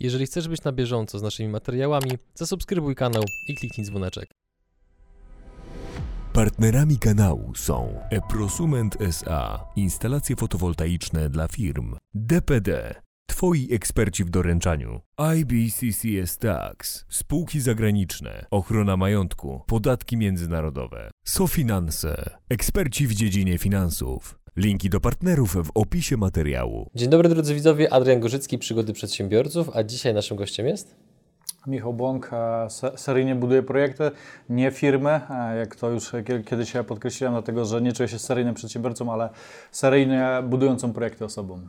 Jeżeli chcesz być na bieżąco z naszymi materiałami, zasubskrybuj kanał i kliknij dzwoneczek. Partnerami kanału są Eprosument SA, instalacje fotowoltaiczne dla firm, DPD, Twoi eksperci w doręczaniu, IBCCS Tax, spółki zagraniczne, ochrona majątku, podatki międzynarodowe, SoFinanse, eksperci w dziedzinie finansów. Linki do partnerów w opisie materiału. Dzień dobry drodzy widzowie, Adrian Gorzycki, Przygody Przedsiębiorców, a dzisiaj naszym gościem jest... Michał Bąk se- seryjnie buduje projekty, nie firmy, jak to już kie- kiedyś ja podkreśliłem, dlatego że nie czuję się seryjnym przedsiębiorcą, ale seryjnie budującą projekty osobą.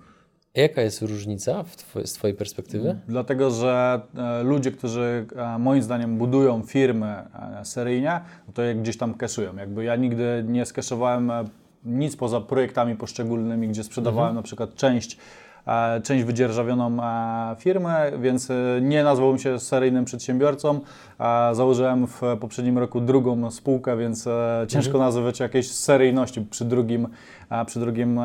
Jaka jest różnica w twoj, z Twojej perspektywy? Dlatego, że e, ludzie, którzy e, moim zdaniem budują firmy e, seryjnie, to je gdzieś tam cashują. Jakby ja nigdy nie skeszowałem nic poza projektami poszczególnymi, gdzie sprzedawałem na przykład część e, część wydzierżawioną e, firmę, więc e, nie nazwałbym się seryjnym przedsiębiorcą. Założyłem w poprzednim roku drugą spółkę, więc ciężko nazywać jakiejś seryjności przy drugim, przy drugim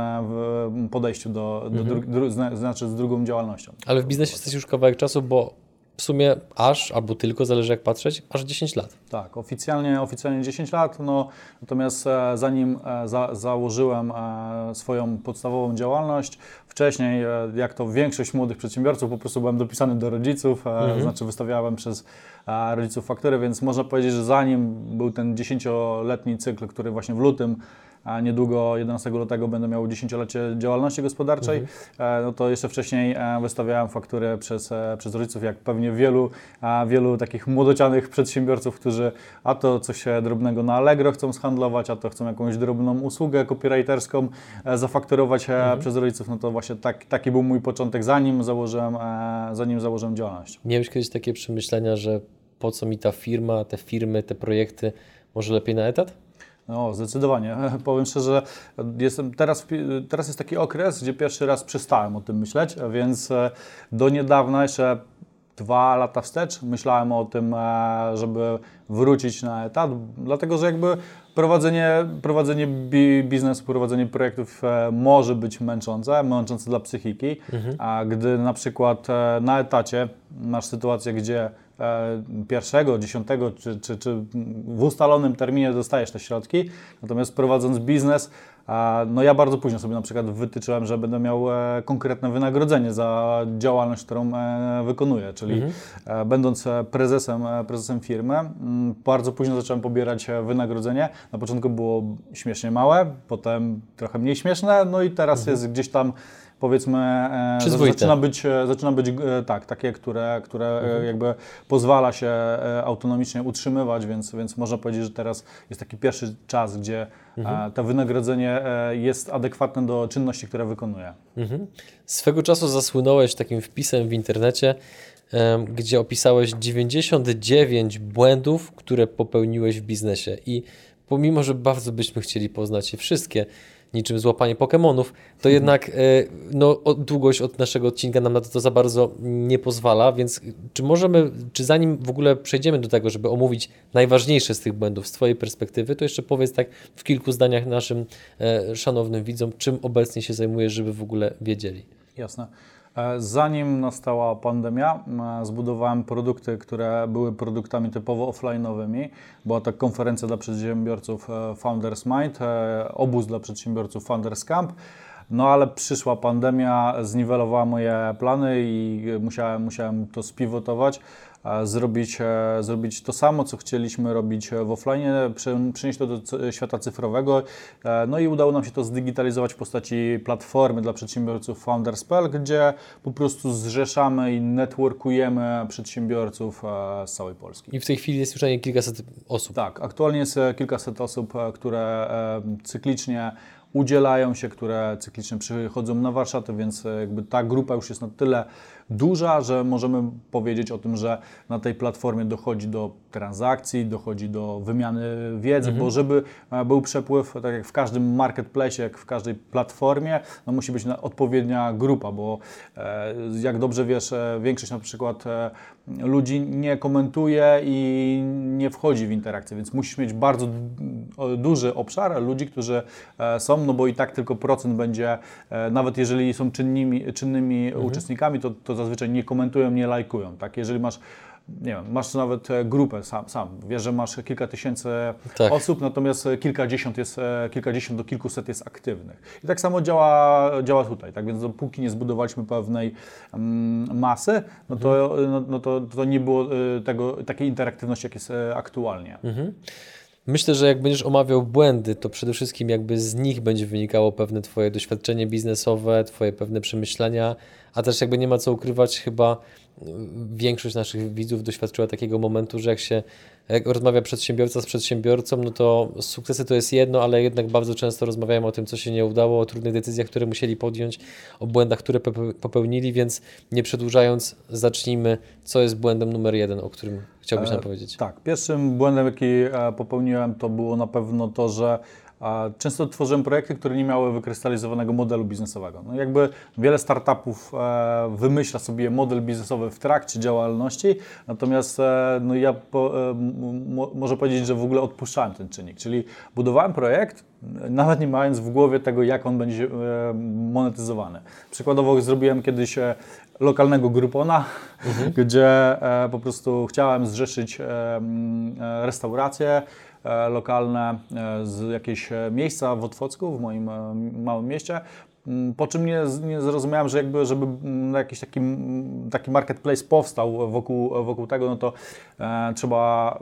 podejściu do, do dru, dru, zna- znaczy z drugą działalnością. Ale w biznesie jesteś już kawałek czasu, bo w sumie aż, albo tylko, zależy jak patrzeć, aż 10 lat. Tak, oficjalnie, oficjalnie 10 lat, no, natomiast e, zanim e, za, założyłem e, swoją podstawową działalność, wcześniej, jak to większość młodych przedsiębiorców, po prostu byłem dopisany do rodziców, e, znaczy wystawiałem przez rodziców faktury, więc można powiedzieć, że zanim był ten 10-letni cykl, który właśnie w lutym a niedługo 11 lutego będę miał 10-lecie działalności gospodarczej, e, no to jeszcze wcześniej e, wystawiałem faktury przez, e, przez rodziców, jak pewnie wielu, wielu takich młodocianych przedsiębiorców, którzy a to coś drobnego na Allegro chcą zhandlować, a to chcą jakąś drobną usługę copywriterską zafakturować e, przez rodziców, no to właśnie tak, taki był mój początek, zanim założyłem, zanim założyłem działalność. Miałeś kiedyś takie przemyślenia, że po co mi ta firma, te firmy, te projekty, może lepiej na etat? No, zdecydowanie. Powiem szczerze, jestem teraz, teraz jest taki okres, gdzie pierwszy raz przestałem o tym myśleć, więc e, do niedawna, jeszcze dwa lata wstecz, myślałem o tym, e, żeby wrócić na etat, dlatego że jakby prowadzenie, prowadzenie bi biznesu, prowadzenie projektów e, może być męczące, męczące dla psychiki, a gdy na przykład na etacie masz sytuację, gdzie pierwszego, dziesiątego czy, czy, czy w ustalonym terminie dostajesz te środki, natomiast prowadząc biznes, a, no ja bardzo późno sobie na przykład wytyczyłem, że będę miał e, konkretne wynagrodzenie za działalność, którą e, wykonuję, czyli e, będąc e, prezesem, e, prezesem firmy, bardzo późno zacząłem pobierać e, wynagrodzenie. Na początku było śmiesznie małe, potem trochę mniej śmieszne, no i teraz jest gdzieś tam powiedzmy e, zaczyna być, e, zaczyna być e, tak, takie, które, które e, jakby pozwala się autonomicznie utrzymywać, więc, więc można powiedzieć, że teraz jest taki pierwszy czas, gdzie e, to wynagrodzenie jest adekwatne do czynności, które wykonuje. Mhm. Swego czasu zasłynąłeś takim wpisem w internecie, gdzie opisałeś 99 błędów, które popełniłeś w biznesie. I pomimo, że bardzo byśmy chcieli poznać je wszystkie, niczym złapanie Pokemonów, to jednak e, no, długość od naszego odcinka nam na to, to za bardzo nie pozwala, więc czy możemy, czy zanim w ogóle przejdziemy do tego, żeby omówić najważniejsze z tych błędów z Twojej perspektywy, to jeszcze powiedz tak w kilku zdaniach naszym e, szanownym widzom, czym obecnie się zajmujesz, żeby w ogóle wiedzieli. Jasne. E, Zanim nastała pandemia, e, zbudowałem produkty, które były produktami typowo offline'owymi. Była to konferencja dla przedsiębiorców e, Founders Mind, obóz dla przedsiębiorców Founders Camp. No ale przyszła pandemia, zniwelowała moje plany i musiałem, musiałem to spivotować, e, zrobić, e, zrobić to samo, co chcieliśmy robić w offline, prze- przenieść to do świata cyfrowego. E, No i udało nam się to zdigitalizować w postaci platformy dla przedsiębiorców Founders.pl, gdzie po prostu zrzeszamy i networkujemy przedsiębiorców e, z całej Polski. I w tej chwili jest już na nie kilkaset osób. Tak, aktualnie jest e, kilkaset osób, e, które e, cyklicznie udzielają się, które cyklicznie przychodzą na warsztaty, więc e, jakby ta grupa już jest na tyle duża, że możemy powiedzieć o tym, że na tej platformie dochodzi do transakcji, dochodzi do wymiany wiedzy, bo żeby e, był przepływ, tak jak w każdym marketplace, jak w każdej platformie, no musi być odpowiednia grupa, bo e, jak dobrze wiesz, e, większość na przykład ludzi nie komentuje i nie wchodzi w interakcję, więc musisz mieć bardzo duży obszar ludzi, którzy są, no bo i tak tylko procent będzie, nawet jeżeli są czynnymi, czynnymi uczestnikami, to, to zazwyczaj nie komentują, nie lajkują. Tak? Jeżeli masz nie wiem, masz nawet e, grupę sam, sam. Wiesz, że masz kilka tysięcy tak. osób, natomiast kilkadziesiąt, jest, e, kilkadziesiąt do kilkuset jest aktywnych. I tak samo działa, działa tutaj. Tak więc dopóki nie zbudowaliśmy pewnej um, masy, no to, mhm. no, no to, to nie było e, tego, takiej interaktywności, jak jest aktualnie. Mhm. Myślę, że jak będziesz omawiał błędy, to przede wszystkim jakby z nich będzie wynikało pewne Twoje doświadczenie biznesowe, Twoje pewne przemyślenia, a też jakby nie ma co ukrywać, chyba większość naszych widzów doświadczyła takiego momentu, że jak się jak rozmawia przedsiębiorca z przedsiębiorcą, no to sukcesy to jest jedno, ale jednak bardzo często rozmawiają o tym, co się nie udało, o trudnych decyzjach, które musieli podjąć, o błędach, które popełnili, więc nie przedłużając, zacznijmy, co jest błędem numer jeden, o którym chciałbyś nam e, powiedzieć. Tak, pierwszym błędem, jaki e, popełniłem, to było na pewno to, że Często tworzyłem projekty, które nie miały wykrystalizowanego modelu biznesowego. No jakby wiele startupów e, wymyśla sobie model biznesowy w trakcie działalności, natomiast e, no ja po, e, może powiedzieć, że w ogóle odpuszczałem ten czynnik, czyli budowałem projekt, nawet nie mając w głowie tego, jak on będzie monetyzowany. Przykładowo zrobiłem kiedyś lokalnego Groupona, mhm. gdzie po prostu chciałem zrzeszyć restaurację, lokalne e, z jakiegoś e, miejsca w Otwocku, w moim małym mieście. Mm, po czym nie, nie zrozumiałem, że jakby, żeby mm, jakiś taki, mm, taki marketplace powstał wokół, wokół tego, no to e, trzeba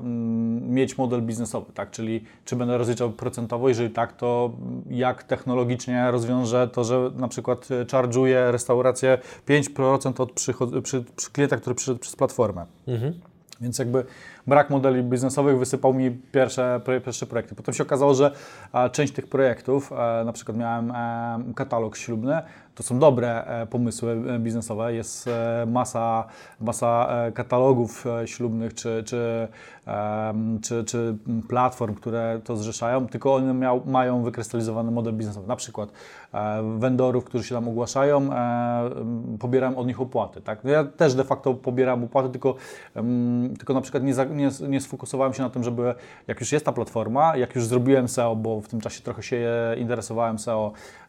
mieć model biznesowy, tak? Czyli czy będę rozliczał procentowo, jeżeli tak, to jak technologicznie rozwiążę to, że na przykład charge'uję restaurację 5% od przychod- przy, przy klienta, który przyszedł przez platformę. Mhm. Więc jakby brak modeli biznesowych wysypał mi pierwsze, pierwsze projekty. Potem się okazało, że część tych projektów, e, na przykład miałem e, katalog ślubny, to są dobre e, pomysły biznesowe, jest masa, masa katalogów ślubnych czy, czy, czy, czy platform, które to zrzeszają, tylko one miał, mają wykrystalizowany model biznesowy. Na przykład vendorów, którzy się tam ogłaszają, pobieram od nich opłaty. Tak? No ja też de facto pobieram opłaty, tylko, tylko na przykład nie, nie, nie sfokusowałem się na tym, żeby jak już jest ta platforma, jak już zrobiłem SEO, bo w tym czasie trochę się interesowałem SEO, e,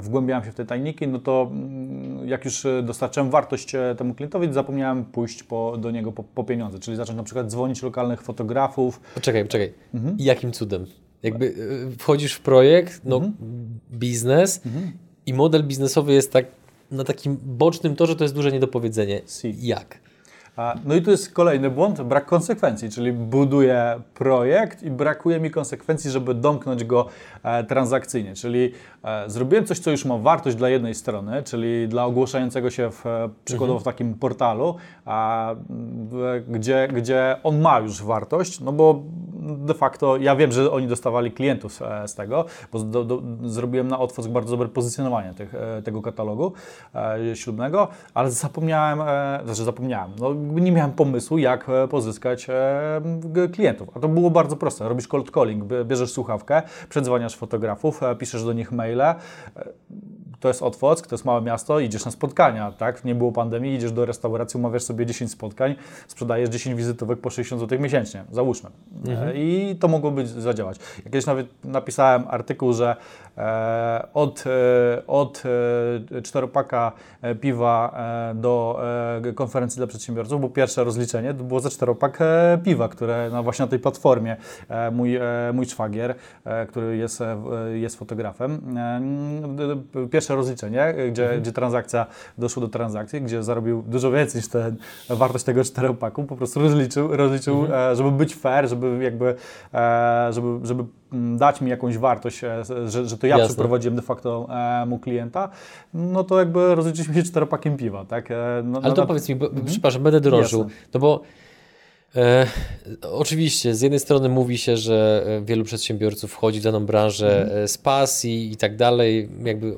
wgłębiałem się w te tajniki, no to mm, jak już dostarczyłem wartość e, temu klientowi, zapomniałem pójść po, do niego po, po pieniądze, czyli zacząć na przykład dzwonić lokalnych fotografów. Poczekaj, poczekaj. Mhm. Jakim cudem? Jakby e, wchodzisz w projekt, no mhm. biznes mhm. i model biznesowy jest tak na takim bocznym torze, to jest duże niedopowiedzenie. Si. Jak? No i tu jest kolejny błąd, brak konsekwencji, czyli buduję projekt i brakuje mi konsekwencji, żeby domknąć go e, transakcyjnie, czyli e, zrobiłem coś, co już ma wartość dla jednej strony, czyli dla ogłaszającego się w, e, przykładowo w mhm. takim portalu, a, gdzie, gdzie on ma już wartość, no bo de facto ja wiem, że oni dostawali klientów z tego, bo do, do, zrobiłem na Otwosk bardzo dobre pozycjonowanie tych, tego katalogu e, ślubnego, ale zapomniałem, e, znaczy zapomniałem, no nie miałem pomysłu, jak e, pozyskać e, klientów. A to było bardzo proste. Robisz cold calling, bierzesz słuchawkę, przedzwaniasz fotografów, e, piszesz do nich maile, to jest Otwock, to jest małe miasto, idziesz na spotkania, tak? Nie było pandemii, idziesz do restauracji, umawiasz sobie 10 spotkań, sprzedajesz 10 wizytówek po 60 zł miesięcznie, załóżmy. Mhm. I to mogło być zadziałać. Ja kiedyś nawet napisałem artykuł, że e, od, e, od e, czteropaka e, piwa e, do e, konferencji dla przedsiębiorców, bo pierwsze rozliczenie to było za czteropak piwa, które no właśnie na tej platformie mój, mój szwagier, który jest, jest fotografem, pierwsze pierwsze rozliczenie, gdzie, mhm. gdzie transakcja, doszło do transakcji, gdzie zarobił dużo więcej niż ten, wartość tego czteropaku, po prostu rozliczył, rozliczył mhm. E, żeby być fair, żeby jakby, e, żeby, żeby mm, dać mi jakąś wartość, e, że, że to ja Jasne. przeprowadziłem de facto mu klienta, no to jakby rozliczyliśmy się czteropakiem piwa, tak? No, Ale to no, powiedz mi, bo, mhm. przepraszam, będę drążył, no bo E, oczywiście, z jednej strony mówi się, że wielu przedsiębiorców wchodzi w daną branżę mm. z pasji i tak dalej, jakby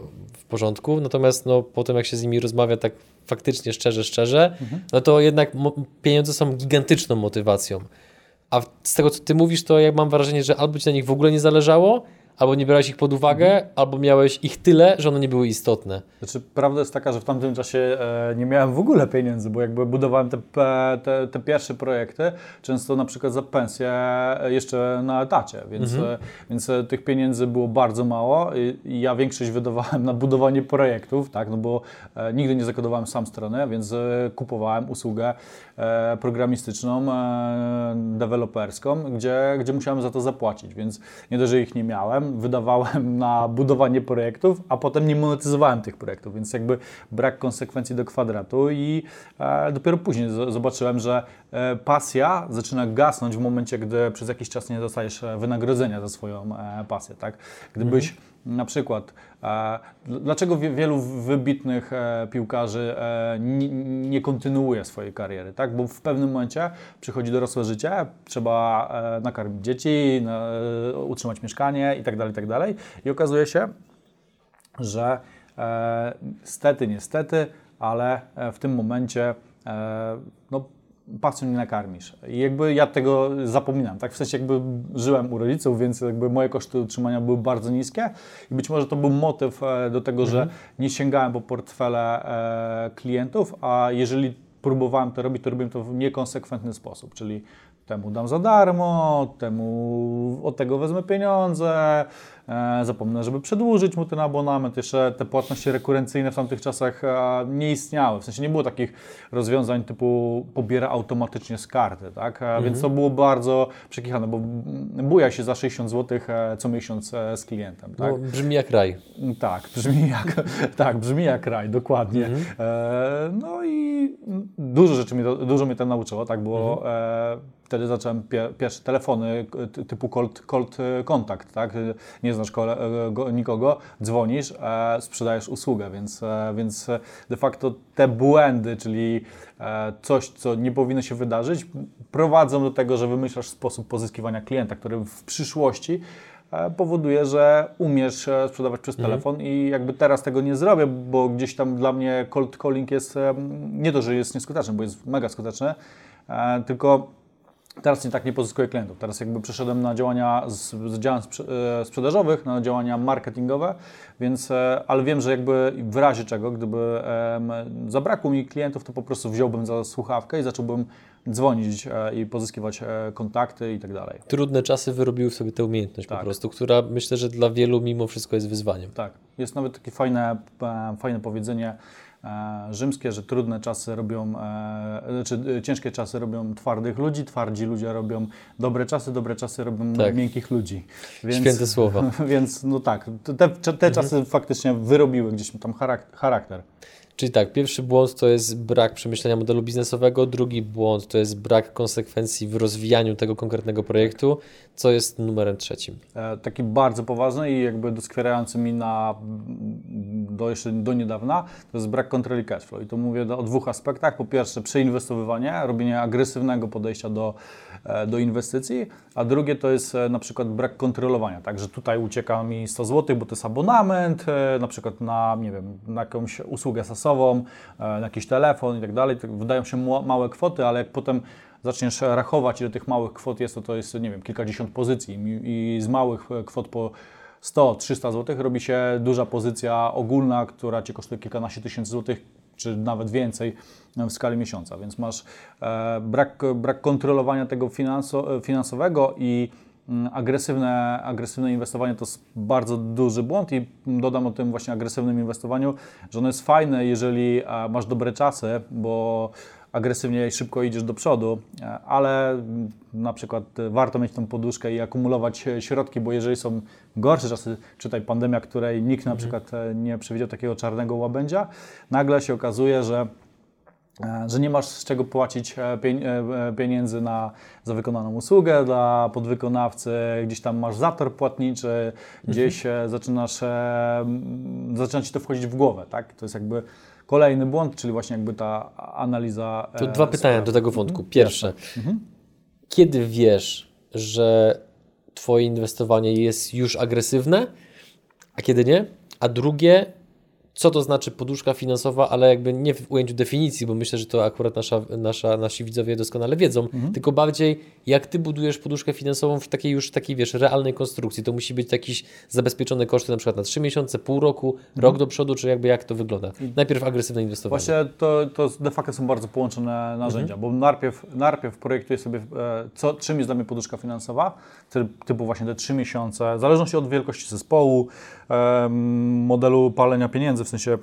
porządku, natomiast no, potem jak się z nimi rozmawia tak faktycznie szczerze, szczerze, mhm. no to jednak pieniądze są gigantyczną motywacją. A z tego, co ty mówisz, to ja mam wrażenie, że albo ci na nich w ogóle nie zależało, albo nie brałeś ich pod uwagę, mhm. albo miałeś ich tyle, że one nie były istotne. Znaczy, prawda jest taka, że w tamtym czasie e, nie miałem w ogóle pieniędzy, bo jakby budowałem te, te, te pierwsze projekty, często na przykład za pensję jeszcze na etacie, więc, mhm. e, więc e, tych pieniędzy było bardzo mało i, i, ja większość wydawałem na budowanie projektów, tak, no bo e, nigdy nie zakodowałem sam strony, więc e, kupowałem usługę e, programistyczną, deweloperską, gdzie, gdzie musiałem za to zapłacić, więc nie dość, że ich nie miałem, wydawałem na budowanie projektów, a potem nie monetyzowałem tych projektów, więc jakby brak konsekwencji do kwadratu i e, dopiero później zobaczyłem, że e, pasja zaczyna gasnąć w momencie, gdy przez jakiś czas nie dostajesz e, wynagrodzenia za swoją e, pasję, tak? Gdybyś mhm na przykład, e, dlaczego wielu wybitnych e, piłkarzy e, nie, kontynuuje swojej kariery, tak? Bo w pewnym momencie przychodzi dorosłe życie, trzeba nakarmić dzieci, utrzymać mieszkanie itd., tak itd. Tak I okazuje się, że stety, niestety, ale w tym momencie no, pasją nie nakarmisz. I jakby ja tego zapominam, tak? W sensie jakby żyłem u rodziców, więc jakby moje koszty utrzymania były bardzo niskie i być może to był motyw e, do tego, mhm. że nie sięgałem po portfele e, klientów, a jeżeli próbowałem to robić, to robiłem to w niekonsekwentny sposób, czyli temu dam za darmo, temu od tego wezmę pieniądze, zapomnę, żeby przedłużyć mu ten abonament. Jeszcze te płatności rekurencyjne w tamtych czasach e, nie istniały. W sensie nie było takich rozwiązań typu pobiera automatycznie z karty, tak? E, mhm. Więc to było bardzo przekichane, bo buja się za 60 zł e, co miesiąc e, z klientem, tak? No, brzmi jak raj. Tak, brzmi jak, tak, brzmi jak raj, dokładnie. Mhm. E, no i dużo rzeczy mi to, dużo mnie to nauczyło, tak, bo mhm wtedy zacząłem pierwsze telefony typu cold, cold contact, tak? Nie znasz e, nikogo, dzwonisz, e, sprzedajesz usługę, więc, e, więc de facto te błędy, czyli coś, co nie powinno się wydarzyć, prowadzą do tego, że wymyślasz sposób pozyskiwania klienta, który w przyszłości powoduje, że umiesz sprzedawać przez mhm. telefon i jakby teraz tego nie zrobię, bo gdzieś tam dla mnie cold calling jest nie to, że jest nieskuteczny, bo jest mega skuteczny, tylko Teraz nie tak nie pozyskuję klientów. Teraz jakby przeszedłem na działania z, z działań e, sprzedażowych, na działania marketingowe, więc, e, ale wiem, że jakby w razie czego, gdyby zabrakło mi klientów, to po prostu wziąłbym za słuchawkę i zacząłbym dzwonić e, i pozyskiwać kontakty i tak dalej. Trudne czasy wyrobiły w sobie tę umiejętność tak. po prostu, która myślę, że dla wielu mimo wszystko jest wyzwaniem. Tak. Jest nawet takie fajne, fajne powiedzenie, rzymskie, że trudne czasy robią, e, czy e, ciężkie czasy robią twardych ludzi, twardzi ludzie robią dobre czasy, dobre czasy robią tak. miękkich ludzi. Więc, Święte słowa. Więc no tak, te, te mhm. czasy faktycznie wyrobiły gdzieś tam charakter. Czyli tak, pierwszy błąd to jest brak przemyślenia modelu biznesowego, drugi błąd to jest brak konsekwencji w rozwijaniu tego konkretnego projektu, co jest numerem trzecim. E, taki bardzo poważny i jakby doskwierający mi na, do jeszcze do niedawna, to jest brak kontroli cashflow. I to mówię o dwóch aspektach. Po pierwsze przeinwestowywanie, robienie agresywnego podejścia do, e, do inwestycji, a drugie to jest e, na przykład brak kontrolowania. Także tutaj ucieka mi 100 zł, bo to jest abonament, na przykład na, nie wiem, na jakąś usługę sasową, na jakiś telefon i tak dalej. Wydają się małe kwoty, ale jak potem zaczniesz rachować, ile tych małych kwot jest, to to jest, nie wiem, kilkadziesiąt pozycji i z małych kwot po 100-300 zł robi się duża pozycja ogólna, która Ci kosztuje kilkanaście tysięcy złotych, czy nawet więcej w skali miesiąca, więc masz e, brak, brak kontrolowania tego finanso, finansowego i agresywne, agresywne inwestowanie to jest bardzo duży błąd i dodam o tym właśnie agresywnym inwestowaniu, że ono jest fajne, jeżeli e, masz dobre czasy, bo agresywnie i szybko idziesz do przodu, e, ale na przykład warto mieć tą poduszkę i akumulować środki, bo jeżeli są gorsze czasy, czytaj pandemia, której nikt na mhm. przykład e, nie przewidział takiego czarnego łabędzia, nagle się okazuje, że e, że nie masz z czego płacić pieniędzy na, za wykonaną usługę dla podwykonawcy, gdzieś tam masz zator płatniczy, gdzieś mhm. zaczynasz, zaczyna Ci to wchodzić w głowę, tak? To jest jakby Kolejny błąd, czyli właśnie jakby ta analiza. To dwa e, pytania do tego wątku. Mhm. Pierwsze, mhm. kiedy wiesz, że Twoje inwestowanie jest już agresywne, a kiedy nie? A drugie, co to znaczy poduszka finansowa, ale jakby nie w ujęciu definicji, bo myślę, że to akurat nasza, nasza, nasi widzowie doskonale wiedzą, mhm. tylko bardziej jak ty budujesz poduszkę finansową w takiej już takiej, wiesz, realnej konstrukcji. To musi być jakieś zabezpieczone koszty na przykład na 3 miesiące, pół roku, mhm. rok do przodu, czy jakby jak to wygląda. Najpierw agresywne inwestowanie. Właśnie to, to de facto są bardzo połączone narzędzia, mhm. bo najpierw, najpierw projektuję sobie, e, co, czym jest dla mnie poduszka finansowa, typu właśnie te 3 miesiące, w zależności od wielkości zespołu, modelu palenia pieniędzy, w sensie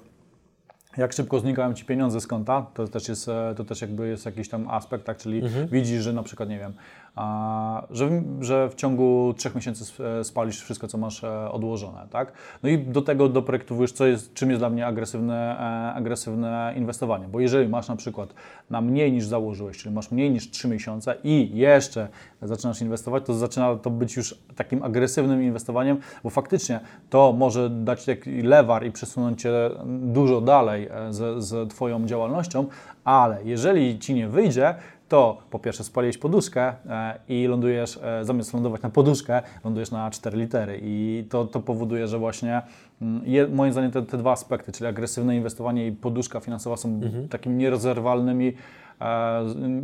jak szybko znikają Ci pieniądze z konta, to też jest, e, to też jakby jest jakiś tam aspekt, tak, czyli mhm. widzisz, że na przykład, nie wiem, a, że, w, że w ciągu trzech miesięcy e, spalisz wszystko, co masz e, odłożone, tak? No i do tego doprojektowujesz, co jest, czym jest dla mnie agresywne, agresywne inwestowanie, bo jeżeli masz na przykład na mniej niż założyłeś, czyli masz mniej niż 3 miesiące i jeszcze zaczynasz inwestować, to zaczyna to być już takim agresywnym inwestowaniem, bo faktycznie to może dać taki lewar i przesunąć Cię dużo dalej e, z, z Twoją działalnością, ale jeżeli Ci nie wyjdzie, to po pierwsze spaliłeś poduszkę e, i lądujesz, e, zamiast lądować na poduszkę, lądujesz na 4 litery i to, to powoduje, że właśnie mm, je, moim zdaniem te, te, dwa aspekty, czyli agresywne inwestowanie i poduszka finansowa są mhm. takimi nierozerwalnymi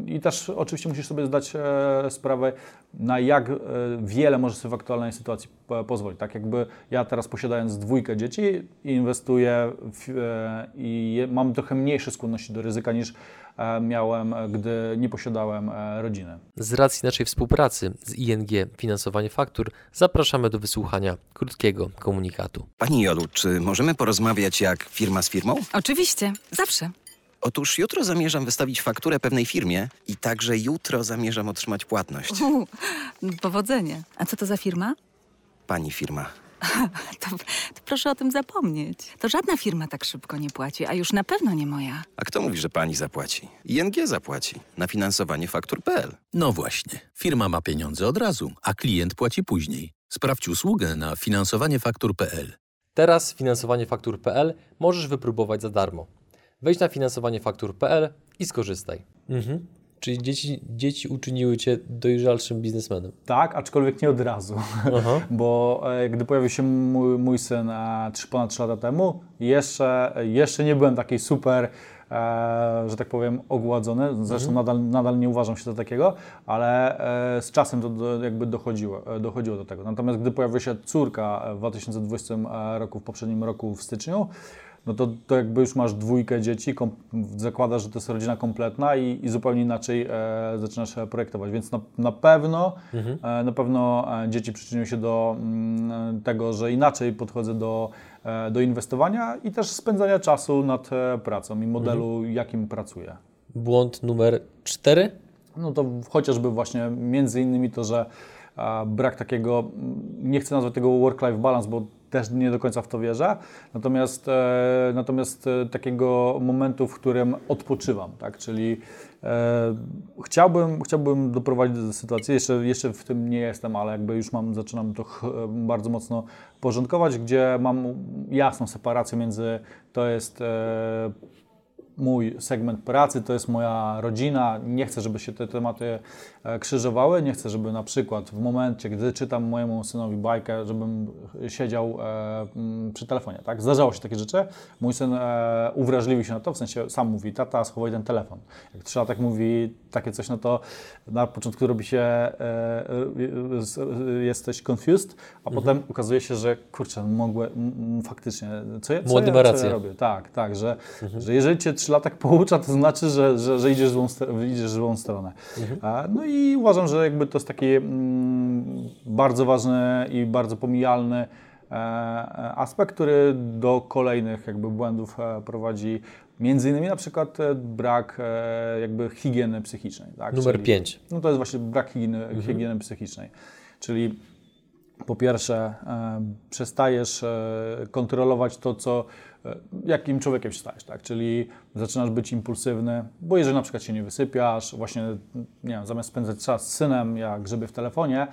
I też oczywiście musisz sobie zdać e, sprawę, na jak e, wiele możesz sobie w aktualnej sytuacji pozwolić. Tak jakby ja teraz posiadając dwójkę dzieci inwestuję w, i mam trochę mniejsze skłonności do ryzyka niż miałem, gdy nie posiadałem rodziny. Z racji naszej współpracy z ING Finansowanie Faktur zapraszamy do wysłuchania krótkiego komunikatu. Pani Jolu, czy możemy porozmawiać jak firma z firmą? Oczywiście, zawsze. Otóż jutro zamierzam wystawić fakturę pewnej firmie i także jutro zamierzam otrzymać płatność. U, powodzenie. A co to za firma? Pani firma. To, to proszę o tym zapomnieć. To żadna firma tak szybko nie płaci, a już na pewno nie moja. A kto mówi, że pani zapłaci? ING zapłaci na finansowanie faktur.pl. No właśnie. Firma ma pieniądze od razu, a klient płaci później. Sprawdź usługę na finansowaniefaktur.pl. Teraz finansowaniefaktur.pl możesz wypróbować za darmo. Wejdź na finansowaniefaktur.pl i skorzystaj. Mhm. Czyli dzieci, dzieci uczyniły Cię dojrzalszym biznesmenem. Tak, aczkolwiek nie od razu, Aha. bo e, gdy pojawił się mój, mój syn e, 3, ponad 3 lata temu, jeszcze, jeszcze nie byłem taki super, e, że tak powiem, ogładzony. Zresztą mhm. nadal, nadal nie uważam się do takiego, ale e, z czasem to do, jakby dochodziło, e, dochodziło do tego. Natomiast gdy pojawiła się córka w 2020 e, roku, w poprzednim roku w styczniu, no to, to jakby już masz dwójkę dzieci, zakładasz, że to jest rodzina kompletna i, i zupełnie inaczej e, zaczynasz e, projektować. Więc na, na pewno mhm. e, na pewno e, dzieci przyczyniły się do m, mm, tego, że inaczej podchodzę do, e, do inwestowania i też spędzania czasu nad e, pracą i modelu, mhm. jakim pracuję. Błąd numer cztery? No to chociażby właśnie między innymi to, że brak takiego, nie chcę nazwać tego work-life balance, bo też nie do końca w to wierzę. Natomiast, e, natomiast e, takiego momentu, w którym odpoczywam, tak? czyli e, chciałbym, chciałbym doprowadzić do sytuacji, jeszcze, jeszcze w tym nie jestem, ale jakby już mam, zaczynam to bardzo mocno porządkować, gdzie mam jasną separację między to jest e, mój segment pracy, to jest moja rodzina. Nie chcę, żeby się te tematy e, krzyżowały. Nie chcę, żeby na przykład w momencie, gdy czytam mojemu synowi bajkę, żebym siedział e, przy telefonie. Tak? Zdarzało się takie rzeczy. Mój syn e, uwrażliwił się na to, w sensie sam mówi, tata, schowaj ten telefon. Jak trzy tak mówi takie coś, no to na początku robi się, jesteś confused, a mhm. potem okazuje się, że kurczę, mogłem, faktycznie, co, co, ja, co ja robię? Tak, tak, że, mhm. że jeżeli cię trzy lata poucza, to znaczy, że, że, że idziesz, w złą, idziesz w złą stronę. Mhm. No i uważam, że jakby to jest taki mm, bardzo ważny i bardzo pomijalny e, aspekt, który do kolejnych jakby błędów e, prowadzi Między innymi na przykład e, brak jakby higieny psychicznej. Tak? Numer 5. No to jest właśnie brak higieny, mhm. higieny psychicznej. Czyli po pierwsze e, przestajesz e, kontrolować to, co E, jakim człowiekiem się stajesz, tak? Czyli zaczynasz być impulsywny, bo jeżeli na przykład się nie wysypiasz, właśnie, nie wiem, zamiast spędzać czas z synem, jak grzyby w telefonie,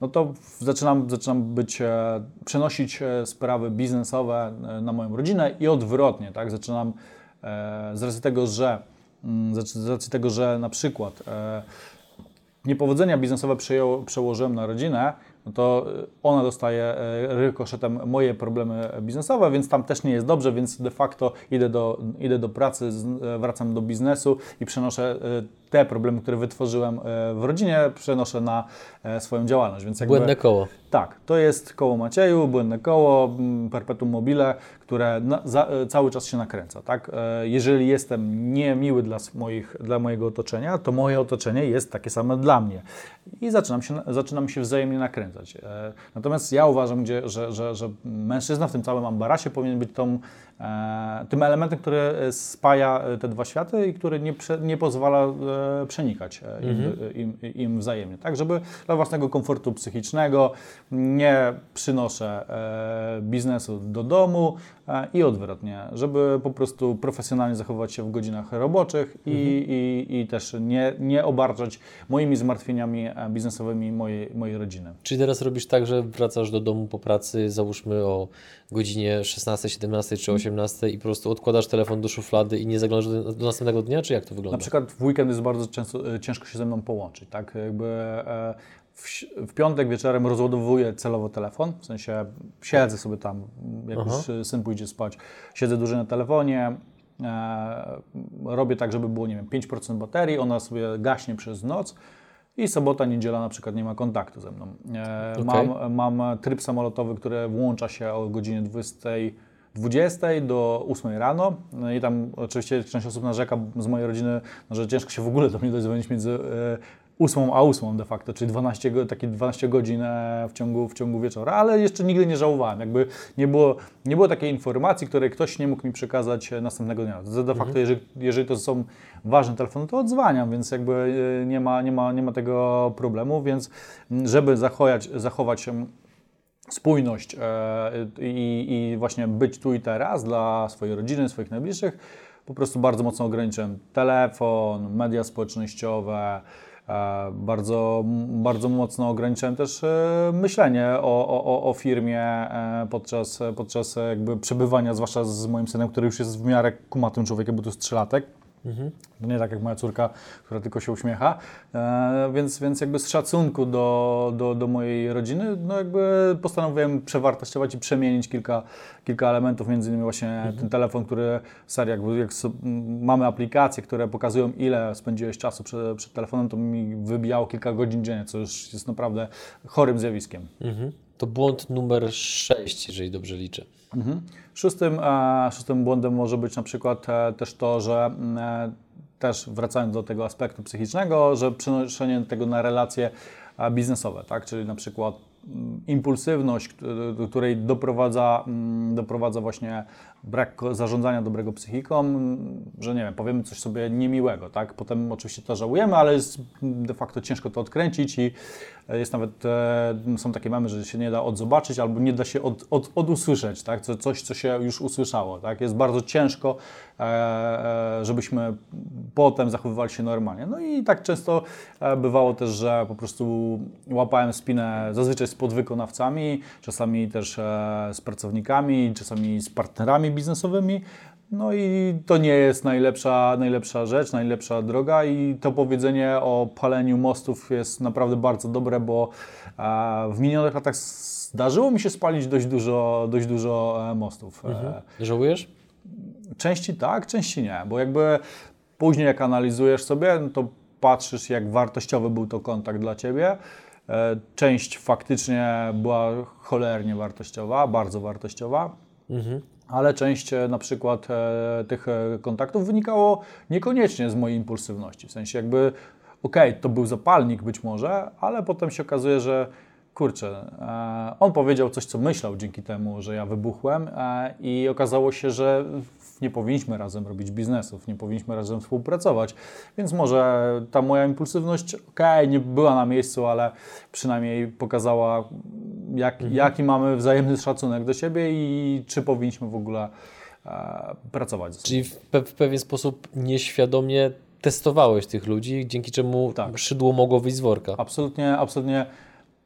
no to zaczynam, zaczynam być, e, przenosić e, sprawy biznesowe na moją rodzinę i odwrotnie, tak? Zaczynam z racji tego, że mm, z racji tego, że na przykład niepowodzenia biznesowe przejął, przełożyłem na rodzinę, no to y, ona dostaje y, rykoszetem moje problemy biznesowe, więc tam też nie jest dobrze, więc de facto idę do, idę do pracy, y, wracam do biznesu i przenoszę te problemy, które wytworzyłem y, w rodzinie, przenoszę na e, swoją działalność. Więc jakby, Błędne koło. tak, to jest koło Macieju, błędne koło, mm, perpetuum mobile, które na, za, e, cały czas się nakręca. Tak? E, Jeżeli jestem niemiły dla, moich, dla mojego otoczenia, to moje otoczenie jest takie same dla mnie. I zaczynam się, zaczynam się wzajemnie nakręcać. E, Natomiast ja uważam, gdzie, że, że, że mężczyzna w tym całym ambarasie powinien być tą, e, tym elementem, który e, spaja e, te dwa światy i który nie, prze, nie pozwala e, przenikać e, im, im, im wzajemnie. Tak, żeby dla własnego komfortu psychicznego nie przynoszę e, biznesu do domu e, i odwrotnie, żeby po prostu profesjonalnie zachowywać się w godzinach roboczych i, i, i też nie, nie obarczać moimi zmartwieniami e, biznesowymi mojej, mojej rodziny. Czyli teraz robisz tak, że wracasz do domu po pracy, załóżmy o godzinie 16, 17 czy 18 i po prostu odkładasz telefon do szuflady i nie zaglądasz do, do następnego dnia, czy jak to wygląda? Na przykład w weekend jest bardzo często, e, ciężko się ze mną połączyć, tak? Jakby e, w, w piątek wieczorem rozładowuję celowo telefon, w sensie siedzę sobie tam, jak Aha. już e, syn pójdzie spać, siedzę dłużej na telefonie, e, robię tak, żeby było, nie wiem, 5% baterii, ona sobie gaśnie przez noc i sobota, niedziela na przykład nie ma kontaktu ze mną. E, Okej. mam, mam tryb samolotowy, który włącza się o godzinie 20, 20 do 8 rano. No i tam oczywiście część osób narzeka z mojej rodziny, no, że ciężko się w ogóle do mnie dodzwonić między e, 8 a 8 de facto, czyli 12, go- takie 12 godzin e, w ciągu, w ciągu wieczora, ale jeszcze nigdy nie żałowałem. Jakby nie było, nie było takiej informacji, której ktoś nie mógł mi przekazać e, następnego dnia. De facto, jeżeli, jeżeli to są ważne telefony, to odzwaniam, więc jakby e, nie ma, nie ma, nie ma tego problemu, więc żeby zachować, zachować spójność i, i właśnie być tu i teraz dla swojej rodziny, swoich najbliższych, po prostu bardzo mocno ograniczyłem telefon, media społecznościowe, bardzo, bardzo mocno ograniczyłem też e, myślenie o, o, o- o firmie e, podczas, podczas jakby przebywania, zwłaszcza z moim synem, który już jest w miarę kumatym człowiekiem, bo to jest trzylatek. To nie tak jak moja córka, która tylko się uśmiecha. E, więc, więc jakby z szacunku do, do, do mojej rodziny, no jakby postanowiłem przewartościować i przemienić kilka, kilka elementów, między innymi właśnie ten telefon, który, serio, jakby jak m, mamy aplikacje, które pokazują ile spędziłeś czasu przed, przed telefonem, to mi wybijało kilka godzin dziennie, co już jest naprawdę chorym zjawiskiem. Mhm. To błąd numer 6, jeżeli dobrze liczę. Mhm. Szóstym, e, szóstym błędem może być na przykład e, też to, że mm, e, też wracając do tego aspektu psychicznego, że przenoszenie tego na relacje biznesowe, tak? czyli na przykład mm, impulsywność, do której doprowadza, mm, doprowadza właśnie brak zarządzania dobrego psychiką, że nie wiem, powiemy coś sobie niemiłego, tak? Potem oczywiście to żałujemy, ale jest de facto ciężko to odkręcić i jest nawet, e, są takie mamy, że się nie da odzobaczyć albo nie da się od, od, odusłyszeć, tak? Co, coś, co się już usłyszało, tak? Jest bardzo ciężko, e, e, żebyśmy potem zachowywali się normalnie. No i tak często e, bywało też, że po prostu łapałem spinę zazwyczaj z podwykonawcami, czasami też e, z pracownikami, czasami z partnerami biznesowymi. No i to nie jest najlepsza, najlepsza rzecz, najlepsza droga i to powiedzenie o paleniu mostów jest naprawdę bardzo dobre, bo e, w minionych latach zdarzyło mi się spalić dość dużo, dość dużo e, mostów. E, Żałujesz? Części tak, części nie, bo jakby później jak analizujesz sobie, no to patrzysz jak wartościowy był to kontakt dla Ciebie. Część faktycznie była cholernie wartościowa, bardzo wartościowa, ale część e, na przykład e, tych e, kontaktów wynikało niekoniecznie z mojej impulsywności. W sensie jakby, okej, to był zapalnik być może, ale potem się okazuje, że kurczę, e, on powiedział coś, co myślał dzięki temu, że ja wybuchłem e, i okazało się, że nie powinniśmy razem robić biznesów, nie powinniśmy razem współpracować, więc może ta moja impulsywność, okej, nie była na miejscu, ale przynajmniej pokazała, jak, jaki mamy wzajemny szacunek do siebie i czy powinniśmy w ogóle e, pracować ze sobą. Czyli w, pe w pewien sposób nieświadomie testowałeś tych ludzi, dzięki czemu Tak. szydło mogło wyjść z worka. Absolutnie, absolutnie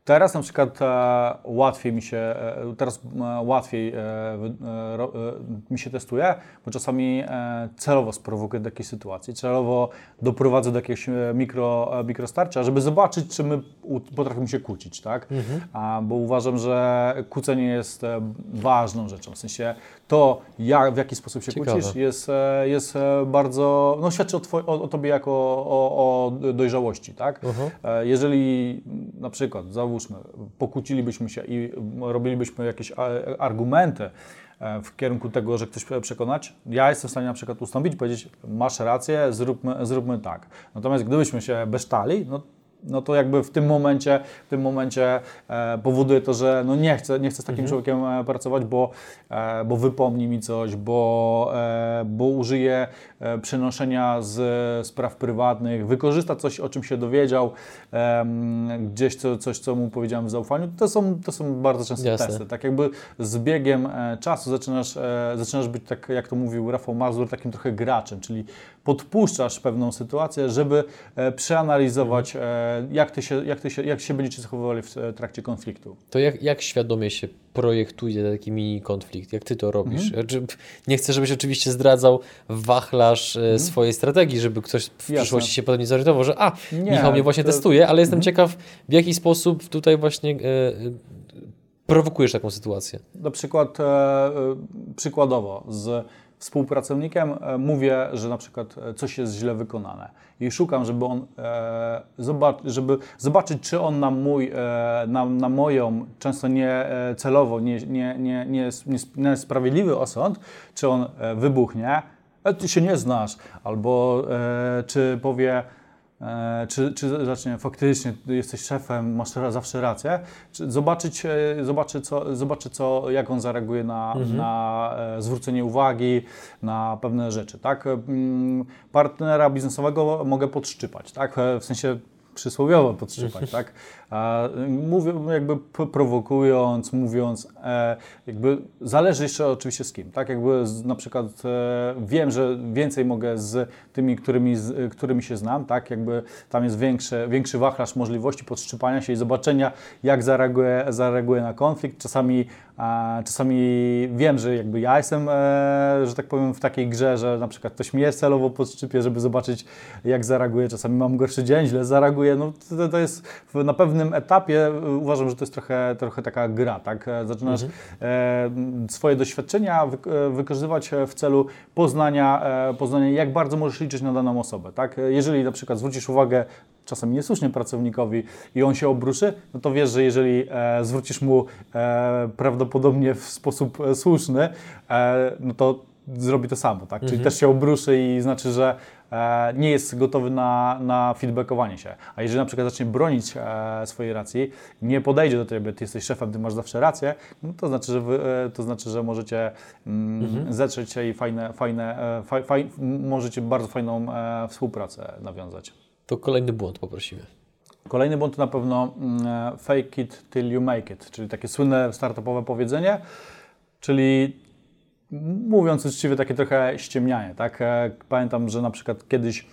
Teraz na przykład e, łatwiej mi się, e, teraz e, łatwiej e, e, e, mi się testuje, bo czasami celowo sprowokuję do jakiejś sytuacji, celowo doprowadzę do jakiegoś mikro, mikrostarcia, żeby zobaczyć, czy my potrafimy się kłócić, tak? A, bo uważam, że kłócenie jest ważną rzeczą, w sensie to, jak, w jaki sposób się Ciekawe. kłócisz, jest, jest bardzo, no świadczy o, twoj, o, o Tobie jako o, o dojrzałości, tak? E, Jeżeli na przykład, załóżmy, pokłócilibyśmy się i robilibyśmy jakieś a, argumenty e, w kierunku tego, że ktoś przekonać, ja jestem w stanie na przykład ustąpić powiedzieć, masz rację, zróbmy, zróbmy tak. Natomiast gdybyśmy się besztali, no no to jakby w tym momencie, w tym momencie e, powoduje to, że no nie chcę, nie chcę z takim człowiekiem e, pracować, bo, e, bo wypomni mi coś, bo, e, bo użyje e, przenoszenia z spraw prywatnych, wykorzysta coś, o czym się dowiedział, gdzieś co, coś, co mu powiedziałem w zaufaniu. To są, to są bardzo często Jasne. testy. Tak jakby z biegiem e, czasu zaczynasz, zaczynasz być, tak jak to mówił Rafał Mazur, takim trochę graczem, czyli podpuszczasz pewną sytuację, żeby e, przeanalizować, e, jak, ty się, jak, ty się, jak się będziecie zachowywali w e, trakcie konfliktu. To jak, jak świadomie się projektuje taki mini konflikt? Jak ty to robisz? Mhm. Znaczy, Nie chcę, żebyś oczywiście zdradzał wachlarz e, swojej strategii, żeby ktoś w Mhm. Jasne. przyszłości się potem nie zorientował, że a, Nie, Michał mnie właśnie to- Mhm. testuje, ale jestem ciekaw, w jaki sposób tutaj właśnie e, prowokujesz taką sytuację. Na przykład, e, przykładowo, z współpracownikiem e, mówię, że na przykład e, coś jest źle wykonane. I szukam, żeby on e, żeby zobaczyć, czy on na mój, na, na moją, często nie celowo, nie, nie, nie, nie, osąd, czy on wybuchnie, ty się nie znasz, albo e, czy powie, czy, czy zacznie faktycznie jesteś szefem, masz zawsze rację, czy zobaczyć, e, zobaczy, co, zobaczy co, jak on zareaguje na, na e, zwrócenie uwagi, na pewne rzeczy, tak? Mm, Partnera biznesowego mogę podszczypać, tak? E, W sensie przysłowiowo podszczypać, tak? A, y, Mówię jakby prowokując, mówiąc, e, jakby zależy jeszcze oczywiście z kim, tak? Jakby z, na przykład e, wiem, że więcej mogę z tymi, którymi, z, którymi się znam, tak? Jakby tam jest większy, większy wachlarz możliwości podszczypania się i zobaczenia, jak zareaguje, zareaguje na konflikt. Czasami, czasami wiem, że jakby ja jestem, e, że tak powiem, w takiej grze, że na przykład ktoś mnie celowo podszczypie, żeby zobaczyć, jak zareaguje. Czasami mam gorszy dzień, źle zareaguję. No, to, to jest na pewnym etapie e, uważam, że to jest trochę, trochę taka gra, tak? E, Zaczynasz e, swoje doświadczenia wy, wykorzystywać w celu poznania, poznania, jak bardzo możesz liczyć na daną osobę, tak? Jeżeli na przykład zwrócisz uwagę czasami niesłusznie pracownikowi i on się obruszy, no to wiesz, że jeżeli e, zwrócisz mu e, prawdopodobnie w sposób e, słuszny, e, no to zrobi to samo, tak? Czyli też się obruszy i znaczy, że e, nie jest gotowy na, na feedbackowanie się. A jeżeli na przykład zacznie bronić e, swojej racji, nie podejdzie do ciebie, ty jesteś szefem, ty masz zawsze rację, no to znaczy, że, wy, e, to znaczy, że możecie mm, zetrzeć się i fajne, fajne, e, faj, faj, możecie bardzo fajną e, współpracę nawiązać. To kolejny błąd poprosimy. Kolejny błąd to na pewno mm, fake it till you make it, czyli takie słynne startupowe powiedzenie, czyli mówiąc uczciwie takie trochę ściemnianie, tak? E, Pamiętam, że na przykład kiedyś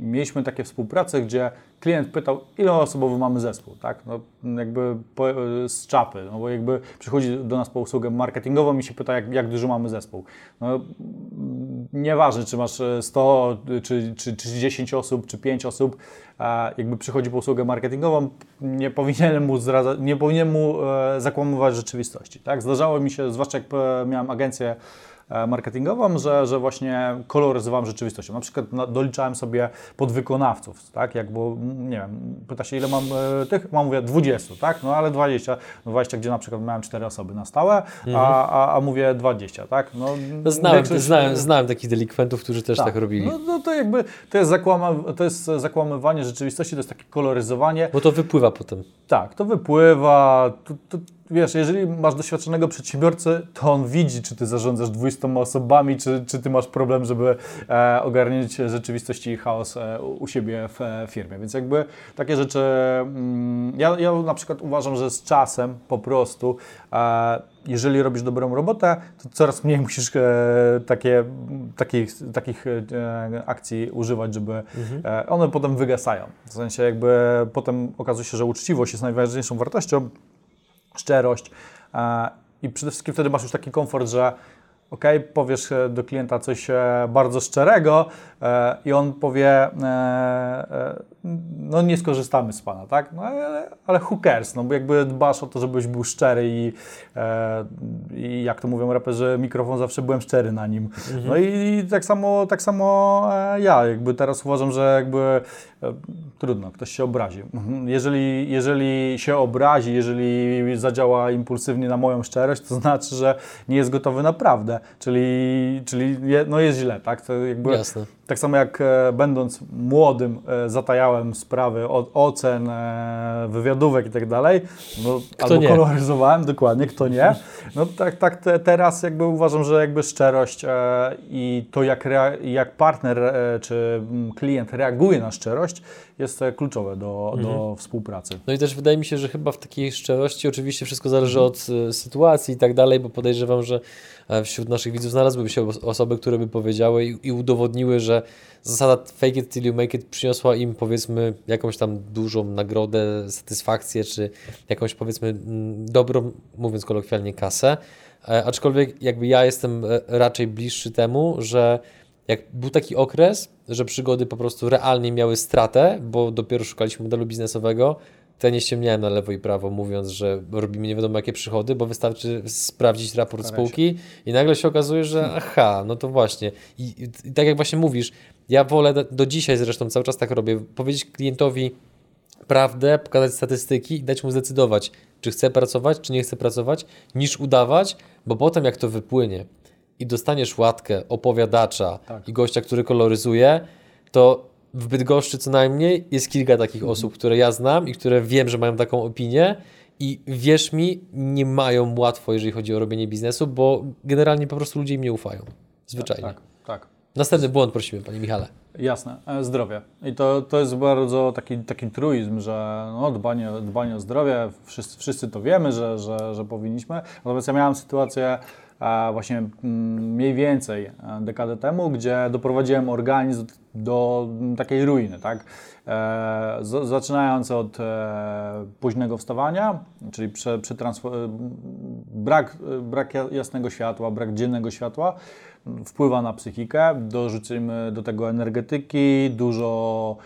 mieliśmy takie współpracę, gdzie klient pytał, ile osobowy mamy zespół, tak? No, jakby po, e, z czapy, no bo jakby przychodzi do nas po usługę marketingową i się pyta, jak, jak duży mamy zespół. No, mm, nieważne, czy masz e, 100, czy, czy, czy 10 osób, czy 5 osób, jakby przychodzi po usługę marketingową, nie powinienem mu, zdradza, nie powinienem mu e, zakłamywać rzeczywistości. Tak? Zdarzało mi się, zwłaszcza jak e, miałem agencję e, marketingową, że, że właśnie koloryzowałem rzeczywistością. Na przykład doliczałem sobie podwykonawców, tak? Jak, bo nie wiem, pyta się ile mam e, tych, mam mówię 20, tak? No ale 20, no 20, gdzie na przykład miałem 4 osoby na stałe, a, a, a mówię 20, tak? No, No, znałem, większość- znałem, znałem takich delikwentów, którzy też tak, robili. No, no to jakby to jest, zakłama, to jest zakłamywanie rzeczywistości, to jest takie koloryzowanie. Bo to wypływa potem. Tak, to wypływa. To, to, wiesz, jeżeli masz doświadczonego przedsiębiorcę, to on widzi, czy ty zarządzasz 200 osobami, czy, czy ty masz problem, żeby e, ogarniać rzeczywistość i chaos e, u siebie w e, firmie. Więc jakby takie rzeczy, mm, ja, ja na przykład uważam, że z czasem po prostu e, jeżeli robisz dobrą robotę, to coraz mniej musisz e, takie, takich, takich e, akcji używać, żeby mhm. e, one potem wygasają. W sensie jakby potem okazuje się, że uczciwość jest najważniejszą wartością, szczerość e, i przede wszystkim wtedy masz już taki komfort, że ok, powiesz e, do klienta coś e, bardzo szczerego i on powie, no nie skorzystamy z Pana, tak? No ale, ale who cares, no bo jakby dbasz o to, żebyś był szczery i, e, i jak to mówią raperzy, mikrofon zawsze byłem szczery na nim. Mhm. No i, i, tak samo, tak samo ja, jakby teraz uważam, że jakby trudno, ktoś się obrazi. Mhm. Jeżeli, jeżeli się obrazi, jeżeli zadziała impulsywnie na moją szczerość, to znaczy, że nie jest gotowy naprawdę, czyli, czyli je, no jest źle, tak? To jakby, Jasne. Tak samo jak e, będąc młodym e, zatajałem sprawy od ocen, e, wywiadówek i tak dalej, no, albo nie? koloryzowałem, dokładnie, kto nie. No tak, tak te, teraz jakby uważam, że jakby szczerość i to jak, jak partner czy klient reaguje na szczerość jest e, kluczowe do, mhm. do współpracy. No i też wydaje mi się, że chyba w takiej szczerości oczywiście wszystko zależy od sytuacji i tak dalej, bo podejrzewam, że wśród naszych widzów znalazłyby się osoby, które by powiedziały i, i udowodniły, że zasada fake it till you make it przyniosła im powiedzmy jakąś tam dużą nagrodę, satysfakcję, czy jakąś powiedzmy dobrą, mówiąc kolokwialnie, kasę. E, aczkolwiek jakby ja jestem e, raczej bliższy temu, że jak był taki okres, że przygody po prostu realnie miały stratę, bo dopiero szukaliśmy modelu biznesowego, to ja nie ściemniałem na lewo i prawo, mówiąc, że robimy nie wiadomo jakie przychody, bo wystarczy sprawdzić raport spółki i nagle się okazuje, że hmm. aha, no to właśnie. I, I, tak jak właśnie mówisz, ja wolę do dzisiaj zresztą cały czas tak robię, powiedzieć klientowi prawdę, pokazać statystyki i dać mu zdecydować, czy chce pracować, czy nie chce pracować, niż udawać, bo potem jak to wypłynie i dostaniesz łatkę opowiadacza tak. i gościa, który koloryzuje, to w Bydgoszczy co najmniej jest kilka takich mhm. osób, które ja znam i które wiem, że mają taką opinię i wierz mi, nie mają łatwo, jeżeli chodzi o robienie biznesu, bo generalnie po prostu ludzie im nie ufają. Zwyczajnie. Tak, tak. tak. Następny błąd prosimy, Panie Michale. Jasne, e, zdrowie. I to, to jest bardzo taki, taki truizm, że no, dbanie, dbanie o zdrowie, wszyscy, wszyscy to wiemy, że, że, że powinniśmy. Natomiast ja miałem sytuację właśnie mm, mniej więcej e, dekadę temu, gdzie doprowadziłem organizm do takiej ruiny, tak? E, zaczynając od e, późnego wstawania, czyli prze, brak, brak jasnego światła, brak dziennego światła wpływa na psychikę, dorzucimy do tego energetyki, dużo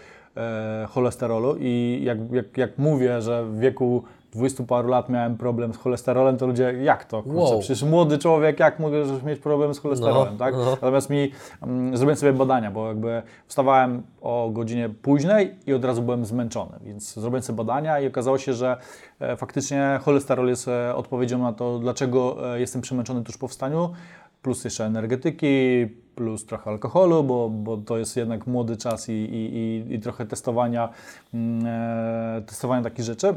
cholesterolu i jak, jak, jak mówię, że w wieku 20 paru lat miałem problem z cholesterolem, to ludzie, jak to? Kurczę, wow. Przecież młody człowiek, jak możesz mieć problem z cholesterolem, no, tak? No. Natomiast mi, um, zrobiłem sobie badania, bo jakby wstawałem o godzinie późnej i od razu byłem zmęczony, więc zrobiłem sobie badania i okazało się, że e, faktycznie cholesterol jest e, odpowiedzią na to, dlaczego e, jestem przemęczony tuż po wstaniu, plus jeszcze energetyki, plus trochę alkoholu, bo, bo to jest jednak młody czas i, i, i, i trochę testowania, mm, e, testowania takich rzeczy.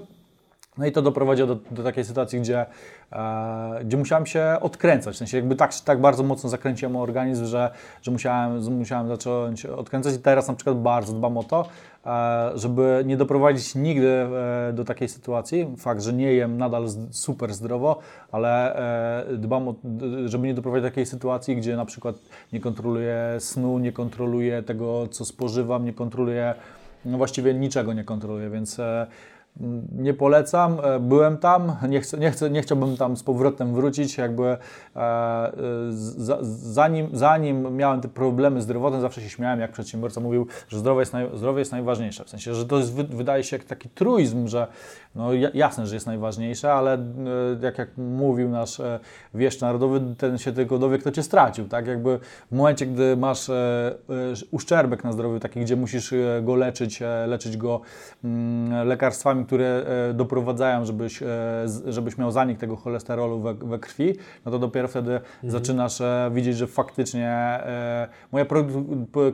No i to doprowadziło do, do takiej sytuacji, gdzie, e, gdzie musiałem się odkręcać. W sensie jakby tak, tak bardzo mocno zakręciłem organizm, że, że musiałem, musiałem zacząć odkręcać i teraz na przykład bardzo dbam o to, e, żeby nie doprowadzić nigdy e, do takiej sytuacji. Fakt, że nie jem nadal super zdrowo, ale e, dbam o, żeby nie doprowadzić do takiej sytuacji, gdzie na przykład nie kontroluję snu, nie kontroluję tego, co spożywam, nie kontroluję, no właściwie niczego nie kontroluję, więc e, nie polecam. E, byłem tam, nie, chcę, nie, chcę, nie chciałbym tam z powrotem wrócić. Jakby e, e zanim, zanim miałem te problemy zdrowotne, zawsze się śmiałem, jak przedsiębiorca mówił, że zdrowie jest, naj, zdrowie jest najważniejsze. W sensie, że to jest, wydaje się jak taki truizm, że no jasne, że jest najważniejsze, ale e, jak, jak mówił nasz wieszcz narodowy, ten się tylko dowie, kto cię stracił. Tak? Jakby w momencie, gdy masz uszczerbek na zdrowiu, taki, gdzie musisz go leczyć, leczyć go mm, lekarstwami, które e, doprowadzają, żebyś, e, żebyś miał zanik tego cholesterolu we, we krwi, no to dopiero wtedy zaczynasz e, widzieć, że faktycznie moja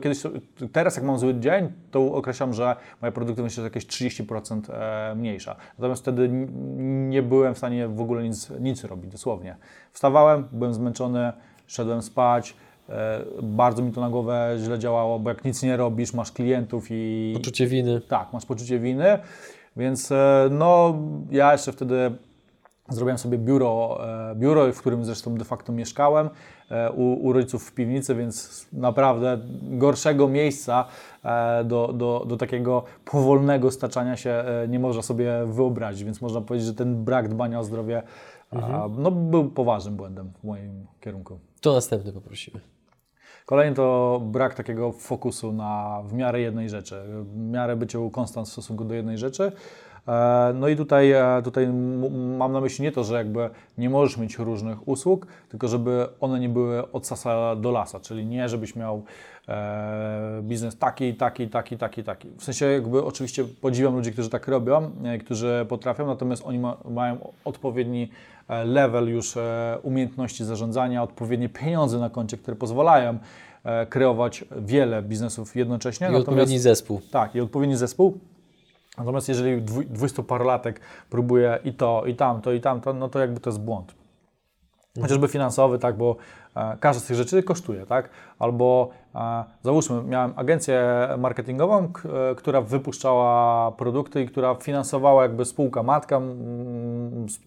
kiedyś, teraz jak mam zły dzień, to określam, że moja produktywność jest jakieś 30% e, mniejsza. Natomiast wtedy nie byłem w stanie w ogóle nic, nic robić, dosłownie. Wstawałem, byłem zmęczony, szedłem spać, bardzo mi to na głowę źle działało, bo jak nic nie robisz, masz klientów i... Poczucie winy. Tak, masz poczucie winy, więc e, no ja jeszcze wtedy zrobiłem sobie biuro, e, biuro, w którym zresztą de facto mieszkałem e, u, u rodziców w piwnicy, więc naprawdę gorszego miejsca do, do, do takiego powolnego staczania się nie można sobie wyobrazić, więc można powiedzieć, że ten brak dbania o zdrowie a, no, był poważnym błędem w moim kierunku. To następny poprosimy. Kolejny to brak takiego fokusu na w miarę jednej rzeczy, w miarę byciu konstant w stosunku do jednej rzeczy. E, No i tutaj, e, tutaj mam na myśli nie to, że jakby nie możesz mieć różnych usług, tylko żeby one nie były od sasa do lasa, czyli nie żebyś miał e, biznes taki, taki, taki, taki, taki. W sensie jakby oczywiście podziwiam ludzi, którzy tak robią, którzy potrafią, natomiast oni ma, mają odpowiedni level już e, umiejętności zarządzania, odpowiednie pieniądze na koncie, które pozwalają e, kreować wiele biznesów jednocześnie. I odpowiedni zespół. Tak, i odpowiedni zespół. Natomiast jeżeli dwu- dwustoparolatek próbuje i to, i tamto, i tamto, no to jakby to jest błąd. Chociażby finansowy, tak, bo e, każda z tych rzeczy kosztuje, tak? Albo e, załóżmy, miałem agencję marketingową, e, która wypuszczała produkty i która finansowała jakby spółka matka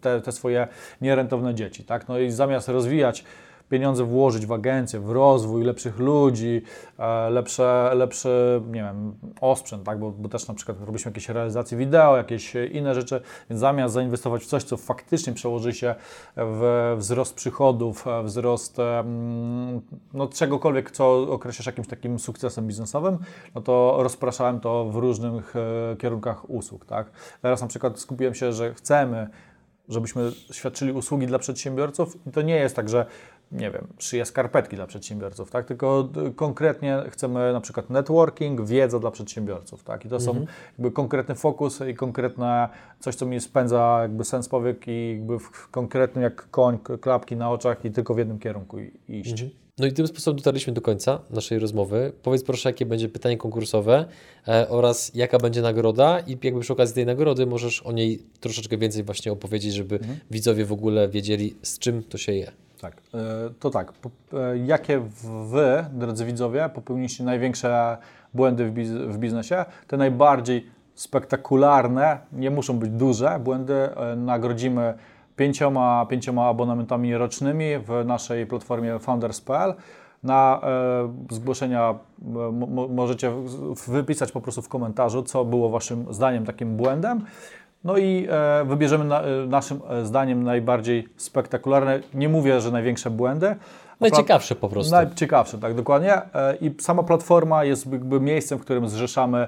te, te swoje nierentowne dzieci, tak? No i zamiast rozwijać pieniądze włożyć w agencję, w rozwój lepszych ludzi, e, lepsze, lepszy, nie wiem, osprzęt, tak? bo, bo też na przykład robiliśmy jakieś realizacje wideo, jakieś inne rzeczy, więc zamiast zainwestować w coś, co faktycznie przełoży się w wzrost przychodów, e, wzrost no, czegokolwiek, co określasz jakimś takim sukcesem biznesowym, no to rozpraszałem to w różnych e, kierunkach usług. Tak? Teraz na przykład skupiłem się, że chcemy żebyśmy świadczyli usługi dla przedsiębiorców i to nie jest tak, że nie wiem, szyję skarpetki dla przedsiębiorców, tak? tylko konkretnie chcemy na przykład networking, wiedza dla przedsiębiorców, tak? I to są jakby konkretny fokus i konkretne coś, co mi spędza jakby sens powiek i jakby w konkretnym jak koń, klapki na oczach i tylko w jednym kierunku iść. No i tym sposobem dotarliśmy do końca naszej rozmowy. Powiedz proszę, jakie będzie pytanie konkursowe e, oraz jaka będzie nagroda i jakby przy okazji tej nagrody możesz o niej troszeczkę więcej właśnie opowiedzieć, żeby widzowie w ogóle wiedzieli z czym to się je. Tak, e, to tak. E, Jakie Wy, drodzy widzowie, popełniliście największe błędy w, biz w biznesie? Te najbardziej spektakularne, nie muszą być duże błędy, e, nagrodzimy pięcioma, pięcioma abonamentami rocznymi w naszej platformie founders.pl. Na e, zgłoszenia mo- mo- możecie wypisać po prostu w komentarzu, co było Waszym zdaniem takim błędem. No i e, wybierzemy na, e, naszym e, zdaniem najbardziej spektakularne. Nie mówię, że największe błędy. Najciekawsze po prostu. Najciekawsze, tak, dokładnie. E, I sama platforma jest jakby miejscem, w którym zrzeszamy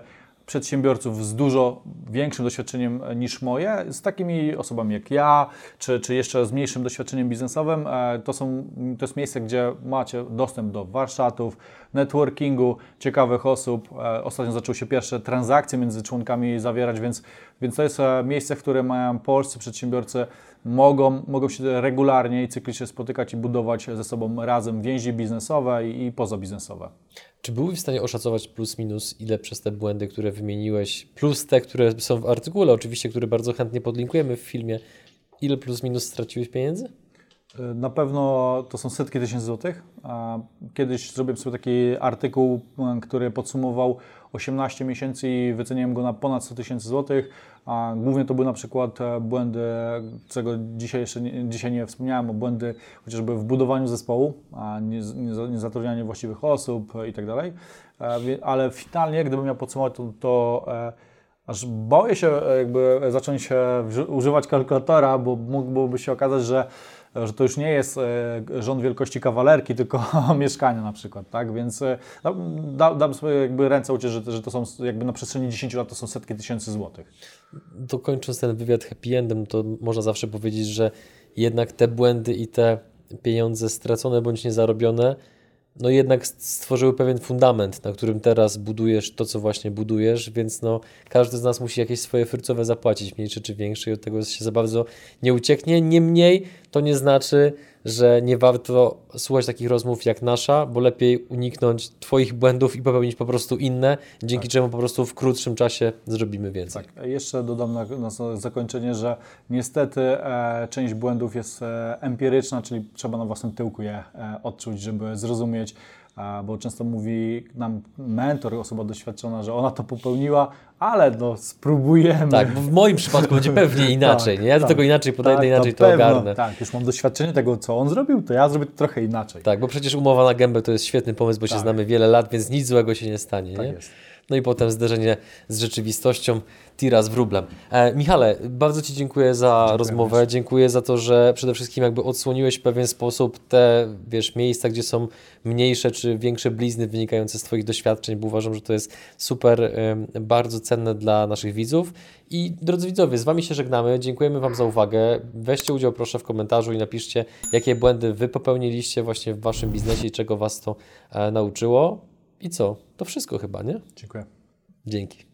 przedsiębiorców z dużo większym doświadczeniem niż moje, z takimi osobami jak ja, czy, czy jeszcze z mniejszym doświadczeniem biznesowym. E, To, są, to jest miejsce, gdzie macie dostęp do warsztatów, networkingu, ciekawych osób. E, Ostatnio zaczęły się pierwsze transakcje między członkami zawierać, więc, więc to jest e, miejsce, w którym polscy przedsiębiorcy mogą, mogą się regularnie i cyklicznie spotykać i budować ze sobą razem więzi biznesowe i, i pozabiznesowe. Czy byłeś w stanie oszacować plus minus, ile przez te błędy, które wymieniłeś, plus te, które są w artykule, oczywiście, które bardzo chętnie podlinkujemy w filmie, ile plus minus straciłeś pieniędzy? Na pewno to są setki tysięcy złotych. Kiedyś zrobiłem sobie taki artykuł, m, który podsumował 18 miesięcy i wyceniłem go na ponad 100 tysięcy złotych. Głównie to były na przykład e, błędy, czego dzisiaj jeszcze nie, dzisiaj nie wspomniałem, o błędy chociażby w budowaniu zespołu, nie, nie, za- nie zatrudnianiu właściwych osób i tak dalej. E, Ale finalnie, gdybym miał podsumować, to, to e, Aż boję się jakby zacząć używać kalkulatora, bo mógłby się okazać, że, że to już nie jest e, rząd wielkości kawalerki, tylko mieszkania na przykład, tak? Więc e, da, da, dam sobie jakby ręce uciec, że, że to są jakby na przestrzeni 10 lat to są setki tysięcy złotych. To kończąc ten wywiad happy endem, to można zawsze powiedzieć, że jednak te błędy i te pieniądze stracone bądź niezarobione no jednak stworzyły pewien fundament, na którym teraz budujesz to, co właśnie budujesz, więc no każdy z nas musi jakieś swoje frycowe zapłacić, mniejsze czy większe i od tego się za bardzo nie ucieknie. Niemniej to nie znaczy, że nie warto słuchać takich rozmów jak nasza, bo lepiej uniknąć Twoich błędów i popełnić po prostu inne, dzięki tak. czemu po prostu w krótszym czasie zrobimy więcej. Tak. Jeszcze dodam na, na zakończenie, że niestety e, część błędów jest e, empiryczna, czyli trzeba na własnym tyłku je e, odczuć, żeby zrozumieć, bo często mówi nam mentor, osoba doświadczona, że ona to popełniła, ale no spróbujemy. Tak, bo w moim przypadku będzie pewnie inaczej, tak, nie? Ja do tak, tego inaczej podejdę, tak, inaczej to, to ogarnę. Tak, już mam doświadczenie tego, co on zrobił, to ja zrobię to trochę inaczej. Tak, bo przecież umowa na gębę to jest świetny pomysł, bo się tak. znamy wiele lat, więc nic złego się nie stanie, tak nie? Jest. No i potem zderzenie z rzeczywistością, tira z wróblem. E, Michale, bardzo Ci dziękuję za dziękuję rozmowę. Bardzo. Dziękuję za to, że przede wszystkim jakby odsłoniłeś w pewien sposób te, wiesz, miejsca, gdzie są mniejsze czy większe blizny wynikające z Twoich doświadczeń, bo uważam, że to jest super, bardzo cenne dla naszych widzów. I drodzy widzowie, z Wami się żegnamy. Dziękujemy Wam za uwagę. Weźcie udział proszę w komentarzu i napiszcie, jakie błędy Wy popełniliście właśnie w Waszym biznesie i czego Was to e, nauczyło. I co? To wszystko chyba, nie? Dziękuję. Dzięki.